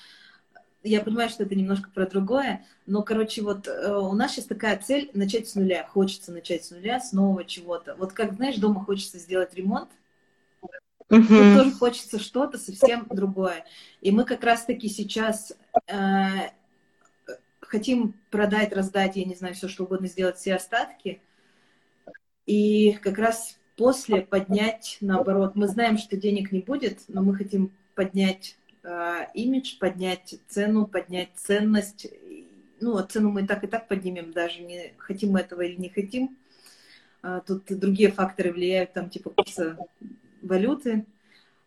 B: Я понимаю, что это немножко про другое, но, короче, вот э, у нас сейчас такая цель начать с нуля. Хочется начать с нуля, с нового чего-то. Вот как, знаешь, дома хочется сделать ремонт, uh Тут тоже хочется что-то совсем другое. И мы как раз-таки сейчас э, хотим продать, раздать, я не знаю, все что угодно, сделать все остатки. И как раз после поднять, наоборот, мы знаем, что денег не будет, но мы хотим поднять э, имидж, поднять цену, поднять ценность. Ну, а цену мы так и так поднимем, даже не хотим мы этого или не хотим. А, тут другие факторы влияют, там, типа курса валюты.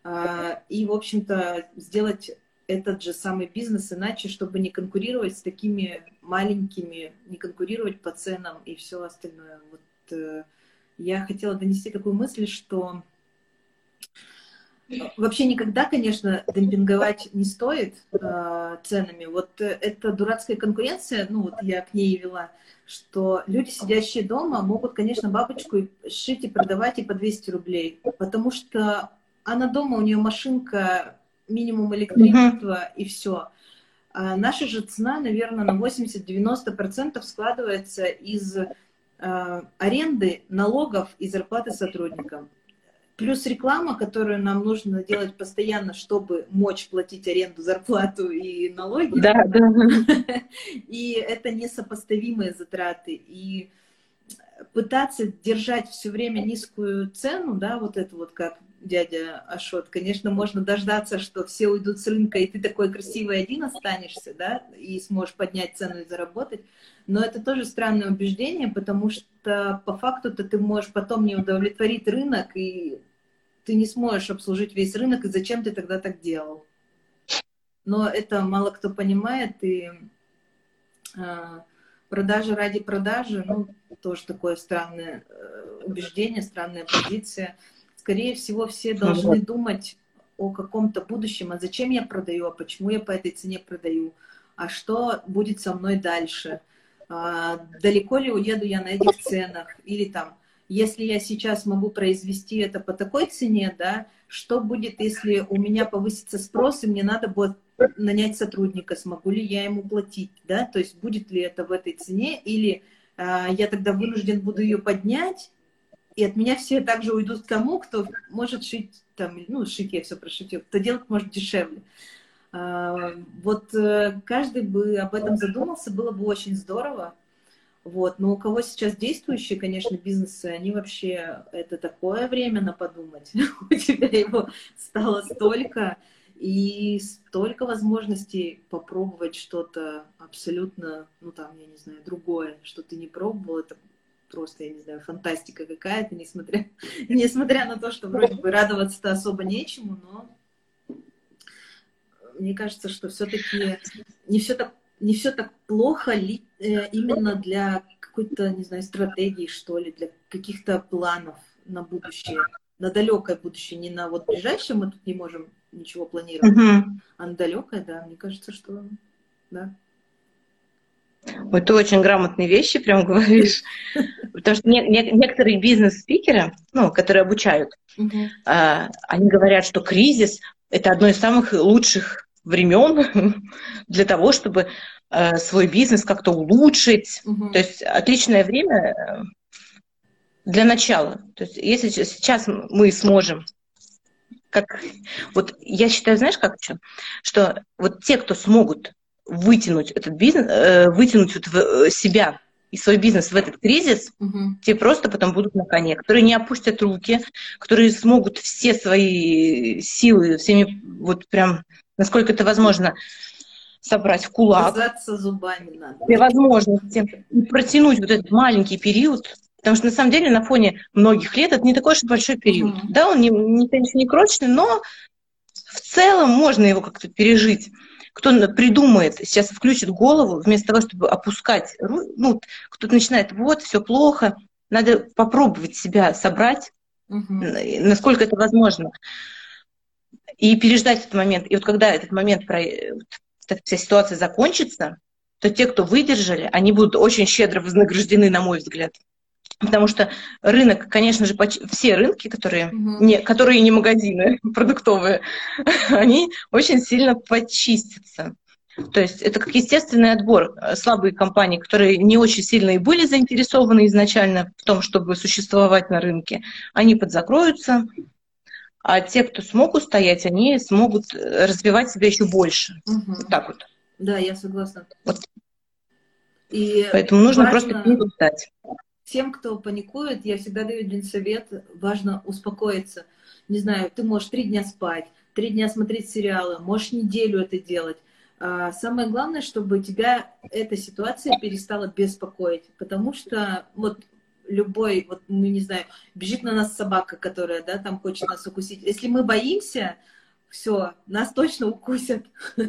B: А, и, в общем-то, сделать этот же самый бизнес иначе, чтобы не конкурировать с такими маленькими, не конкурировать по ценам и все остальное. Вот э, я хотела донести такую мысль, что вообще никогда, конечно, демпинговать не стоит э, ценами. Вот эта дурацкая конкуренция, ну вот я к ней вела, что люди, сидящие дома, могут, конечно, бабочку шить и продавать и по 200 рублей, потому что она дома, у нее машинка, минимум электричества mm-hmm. и все. А наша же цена, наверное, на 80-90% складывается из Э, аренды, налогов и зарплаты сотрудникам. Плюс реклама, которую нам нужно делать постоянно, чтобы мочь платить аренду, зарплату и налоги. Да, да. И это несопоставимые затраты. И пытаться держать все время низкую цену, да, вот это вот как дядя Ашот, конечно, можно дождаться, что все уйдут с рынка, и ты такой красивый один останешься, да, и сможешь поднять цену и заработать. Но это тоже странное убеждение, потому что по факту-то ты можешь потом не удовлетворить рынок, и ты не сможешь обслужить весь рынок, и зачем ты тогда так делал? Но это мало кто понимает, и а, продажа ради продажи, ну, тоже такое странное э, убеждение, странная позиция. Скорее всего, все должны ну, думать о каком-то будущем, а зачем я продаю, а почему я по этой цене продаю, а что будет со мной дальше, а, далеко ли уеду я на этих ценах, или там, если я сейчас могу произвести это по такой цене, да, что будет, если у меня повысится спрос, и мне надо будет нанять сотрудника, смогу ли я ему платить, да, то есть будет ли это в этой цене, или а, я тогда вынужден буду ее поднять, и от меня все также уйдут к тому, кто может шить, там, ну, шить я все прошитю, кто делать может дешевле. А, вот э, каждый бы об этом задумался, было бы очень здорово. Вот. Но у кого сейчас действующие, конечно, бизнесы, они вообще, это такое время на подумать. У тебя его стало столько, и столько возможностей попробовать что-то абсолютно, ну там, я не знаю, другое, что ты не пробовал, это просто, я не знаю, фантастика какая-то, несмотря, несмотря на то, что вроде бы радоваться-то особо нечему, но мне кажется, что все-таки не все так не все так плохо ли, э, именно для какой-то, не знаю, стратегии, что ли, для каких-то планов на будущее, на далекое будущее, не на вот ближайшее мы тут не можем ничего планировать. Угу. А на далекое, да, мне кажется, что да.
C: Вот ты очень грамотные вещи прям говоришь. Потому что не, не, некоторые бизнес-спикеры, ну, которые обучают, угу. э, они говорят, что кризис это одно из самых лучших времен для того, чтобы э, свой бизнес как-то улучшить. Угу. То есть отличное время э, для начала. То есть если сейчас мы сможем как вот я считаю, знаешь, как что, что вот те, кто смогут вытянуть этот бизнес, э, вытянуть вот в себя и свой бизнес в этот кризис, угу. те просто потом будут на коне, которые не опустят руки, которые смогут все свои силы, всеми вот прям, насколько это возможно, собрать в кулак.
B: зубами надо.
C: Все возможности. И протянуть вот этот маленький период, Потому что на самом деле на фоне многих лет это не такой уж большой период. Mm-hmm. Да, он не, не, конечно, не крочный, но в целом можно его как-то пережить. Кто придумает, сейчас включит голову, вместо того, чтобы опускать, ну, кто-то начинает, вот, все плохо, надо попробовать себя собрать, mm-hmm. насколько это возможно, и переждать этот момент. И вот когда этот момент, эта вся ситуация закончится, то те, кто выдержали, они будут очень щедро вознаграждены, на мой взгляд. Потому что рынок, конечно же, все рынки, которые, угу. не, которые не магазины продуктовые, они очень сильно почистятся. То есть это как естественный отбор. Слабые компании, которые не очень сильно и были заинтересованы изначально в том, чтобы существовать на рынке, они подзакроются, а те, кто смог устоять, они смогут развивать себя еще больше. Угу. Вот так вот.
B: Да, я согласна.
C: Вот. И Поэтому нужно важно... просто не устать
B: тем, кто паникует, я всегда даю один совет, важно успокоиться. Не знаю, ты можешь три дня спать, три дня смотреть сериалы, можешь неделю это делать. А самое главное, чтобы тебя эта ситуация перестала беспокоить, потому что вот любой, вот мы не знаю, бежит на нас собака, которая, да, там хочет нас укусить. Если мы боимся, все, нас точно укусят.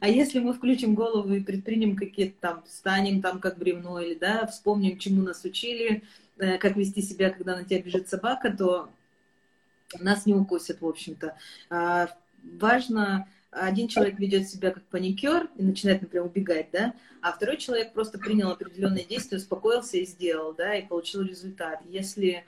B: А если мы включим голову и предпримем какие-то там, станем там как бревно или, да, вспомним, чему нас учили, э, как вести себя, когда на тебя бежит собака, то нас не укусят, в общем-то. А, важно, один человек ведет себя как паникер и начинает, например, убегать, да, а второй человек просто принял определенные действия, успокоился и сделал, да, и получил результат. Если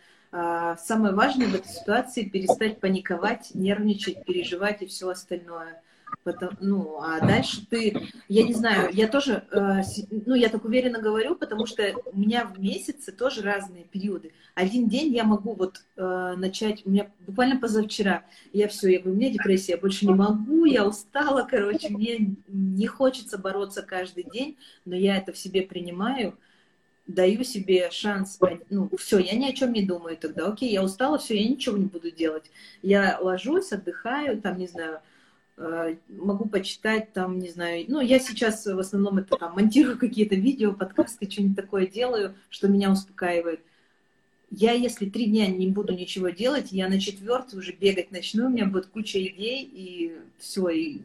B: самое важное в этой ситуации перестать паниковать, нервничать, переживать и все остальное. Потом, ну, а дальше ты, я не знаю, я тоже, э, ну, я так уверенно говорю, потому что у меня в месяце тоже разные периоды. Один день я могу вот э, начать, у меня буквально позавчера, я все, я говорю, у меня депрессия, я больше не могу, я устала, короче, мне не хочется бороться каждый день, но я это в себе принимаю, даю себе шанс, ну, все, я ни о чем не думаю тогда, окей, я устала, все, я ничего не буду делать. Я ложусь, отдыхаю, там, не знаю, э, могу почитать, там, не знаю, ну, я сейчас в основном это там монтирую какие-то видео, подкасты, что-нибудь такое делаю, что меня успокаивает. Я, если три дня не буду ничего делать, я на четвертый уже бегать начну, у меня будет куча идей, и все, и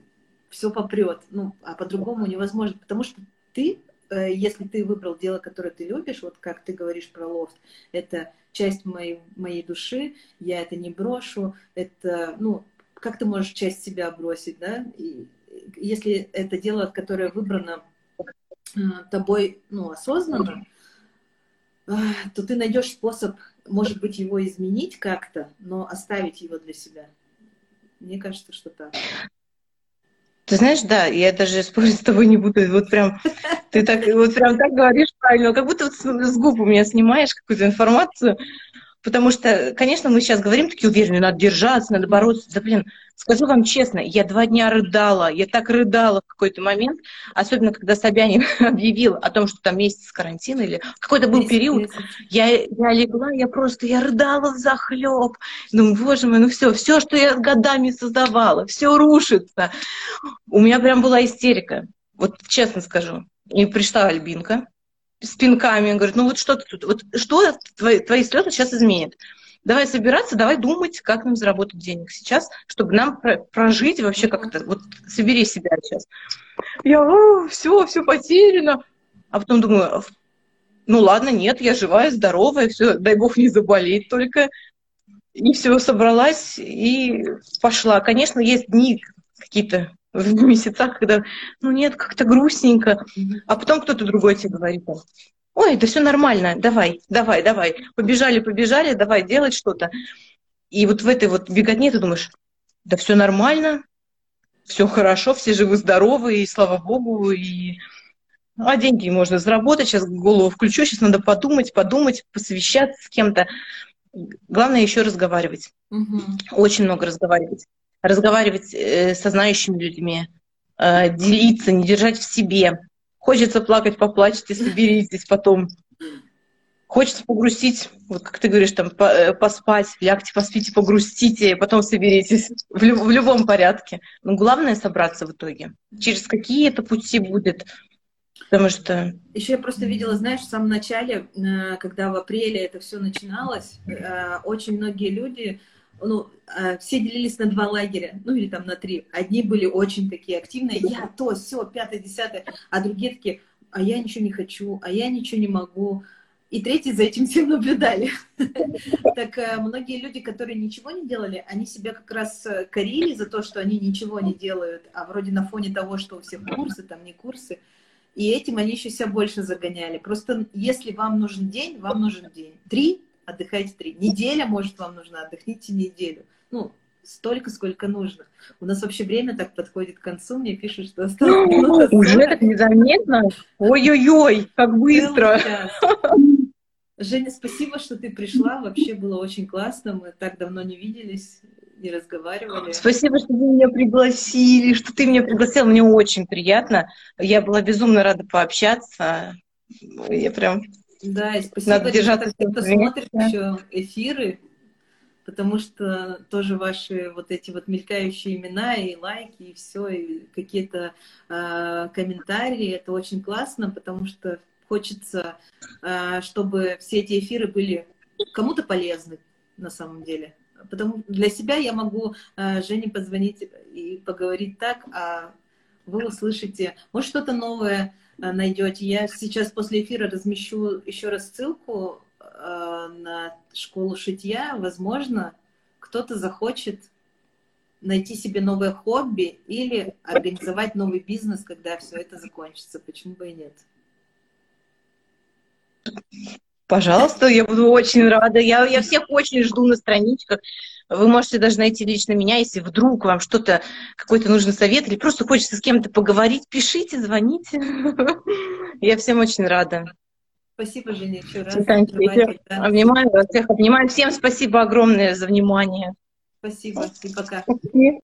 B: все попрет. Ну, а по-другому невозможно, потому что ты если ты выбрал дело, которое ты любишь, вот как ты говоришь про лофт, это часть моей, моей души, я это не брошу, это, ну, как ты можешь часть себя бросить, да? И если это дело, которое выбрано э, тобой, ну, осознанно, э, то ты найдешь способ, может быть, его изменить как-то, но оставить его для себя. Мне кажется, что так.
C: Ты знаешь, да, я даже спорить с тобой не буду. Вот прям ты так вот прям так говоришь правильно, как будто вот с губ у меня снимаешь какую-то информацию. Потому что, конечно, мы сейчас говорим такие уверенные, надо держаться, надо бороться. Да, блин, скажу вам честно, я два дня рыдала, я так рыдала в какой-то момент, особенно когда Собянин объявил о том, что там месяц карантина или какой-то был период, я, я легла, я просто, я рыдала в захлеб. Думаю, боже мой, ну все, все, что я годами создавала, все рушится. У меня прям была истерика, вот честно скажу. И пришла Альбинка, с пинками, говорит, ну вот что ты тут, вот что твои, твои слезы сейчас изменит? Давай собираться, давай думать, как нам заработать денег сейчас, чтобы нам прожить вообще как-то, вот собери себя сейчас. Я, все, все потеряно. А потом думаю, ну ладно, нет, я живая, здоровая, все, дай бог не заболеть только. И все, собралась и пошла. Конечно, есть дни какие-то в месяцах, когда, ну нет, как-то грустненько, а потом кто-то другой тебе говорит, ой, да все нормально, давай, давай, давай, побежали, побежали, давай делать что-то. И вот в этой вот беготне ты думаешь, да все нормально, все хорошо, все живы-здоровы, и слава богу, и а деньги можно заработать, сейчас голову включу, сейчас надо подумать, подумать, посовещаться с кем-то. Главное еще разговаривать. Угу. Очень много разговаривать разговаривать э, со знающими людьми, э, делиться, не держать в себе. Хочется плакать, поплачьте, соберитесь потом. Хочется погрустить, вот как ты говоришь, там, э, поспать, лягте, поспите, погрустите, потом соберитесь в, в любом порядке. Но главное собраться в итоге. Через какие это пути будет, Потому что...
B: Еще я просто видела, знаешь, в самом начале, когда в апреле это все начиналось, очень многие люди ну, э, все делились на два лагеря, ну или там на три. Одни были очень такие активные, я то, все, пятое, десятое, а другие такие, а я ничего не хочу, а я ничего не могу. И третьи за этим всем наблюдали. Так э, многие люди, которые ничего не делали, они себя как раз э, корили за то, что они ничего не делают, а вроде на фоне того, что у всех курсы, там не курсы. И этим они еще себя больше загоняли. Просто если вам нужен день, вам нужен день. Три отдыхайте три. Неделя, может, вам нужна, отдохните неделю. Ну, столько, сколько нужно. У нас вообще время так подходит к концу, мне пишут, что осталось минута
C: Уже так незаметно? Ой-ой-ой, как быстро!
B: Женя, спасибо, что ты пришла. Вообще было очень классно. Мы так давно не виделись, не разговаривали.
C: Спасибо, что вы меня пригласили, что ты меня пригласила. Мне очень приятно. Я была безумно рада пообщаться. Я прям
B: да, и спасибо, Надо держаться, кто смотрит еще эфиры, потому что тоже ваши вот эти вот мелькающие имена и лайки и все, и какие-то э, комментарии, это очень классно, потому что хочется, э, чтобы все эти эфиры были кому-то полезны на самом деле. Потому для себя я могу э, Жене позвонить и поговорить так, а вы услышите, может, что-то новое найдете. Я сейчас после эфира размещу еще раз ссылку э, на школу шитья. Возможно, кто-то захочет найти себе новое хобби или организовать новый бизнес, когда все это закончится. Почему бы и нет?
C: Пожалуйста, я буду очень рада. Я, я всех очень жду на страничках. Вы можете даже найти лично меня, если вдруг вам что-то, какой-то нужный совет, или просто хочется с кем-то поговорить, пишите, звоните. Я всем очень рада.
B: Спасибо, Женя, еще раз.
C: Обнимаю вас всех, обнимаю. Всем спасибо огромное за внимание.
B: Спасибо, и пока.